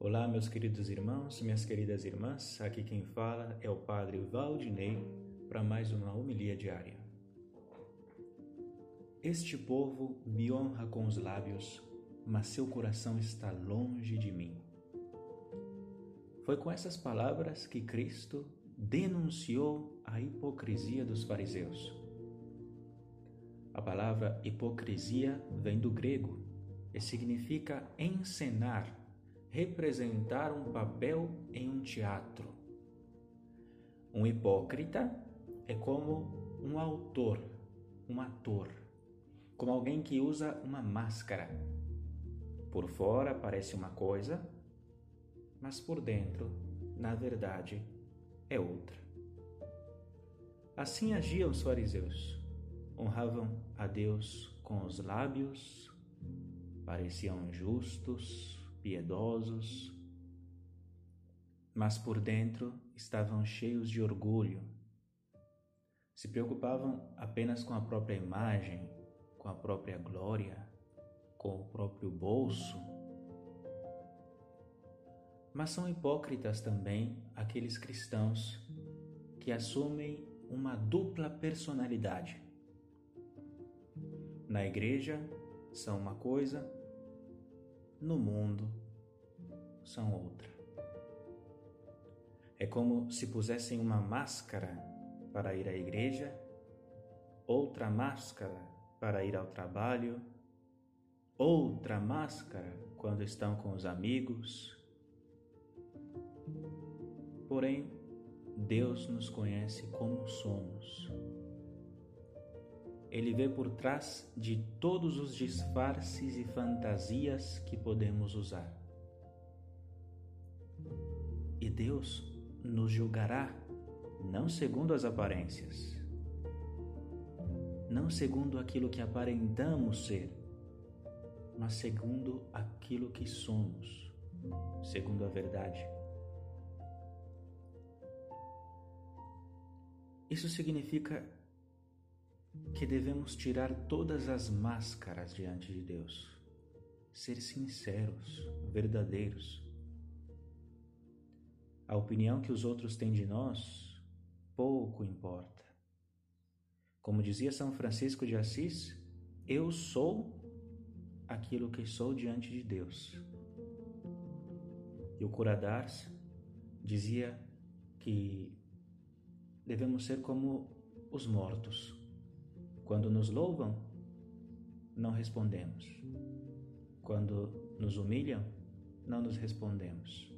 Olá, meus queridos irmãos, minhas queridas irmãs. Aqui quem fala é o Padre Valdinei para mais uma homilia diária. Este povo me honra com os lábios, mas seu coração está longe de mim. Foi com essas palavras que Cristo denunciou a hipocrisia dos fariseus. A palavra hipocrisia vem do grego e significa encenar representar um papel em um teatro. Um hipócrita é como um autor, um ator, como alguém que usa uma máscara. Por fora parece uma coisa, mas por dentro, na verdade, é outra. Assim agiam os fariseus. Honravam a Deus com os lábios, pareciam justos, piedosos, mas por dentro estavam cheios de orgulho. Se preocupavam apenas com a própria imagem, com a própria glória, com o próprio bolso. Mas são hipócritas também aqueles cristãos que assumem uma dupla personalidade. Na igreja são uma coisa, no mundo são outra. É como se pusessem uma máscara para ir à igreja, outra máscara para ir ao trabalho, outra máscara quando estão com os amigos. Porém, Deus nos conhece como somos ele vê por trás de todos os disfarces e fantasias que podemos usar. E Deus nos julgará não segundo as aparências, não segundo aquilo que aparentamos ser, mas segundo aquilo que somos, segundo a verdade. Isso significa que devemos tirar todas as máscaras diante de Deus, ser sinceros, verdadeiros. A opinião que os outros têm de nós pouco importa. Como dizia São Francisco de Assis, eu sou aquilo que sou diante de Deus. E o Curadars dizia que devemos ser como os mortos quando nos louvam, não respondemos. Quando nos humilham, não nos respondemos.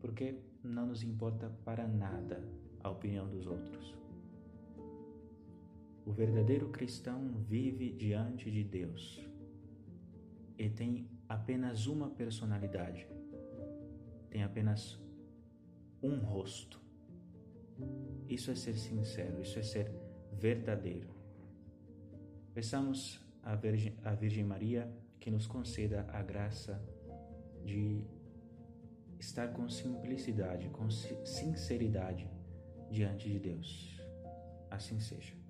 Porque não nos importa para nada a opinião dos outros. O verdadeiro cristão vive diante de Deus e tem apenas uma personalidade, tem apenas um rosto. Isso é ser sincero, isso é ser verdadeiro. Peçamos à Virgem, à Virgem Maria que nos conceda a graça de estar com simplicidade, com sinceridade diante de Deus. Assim seja.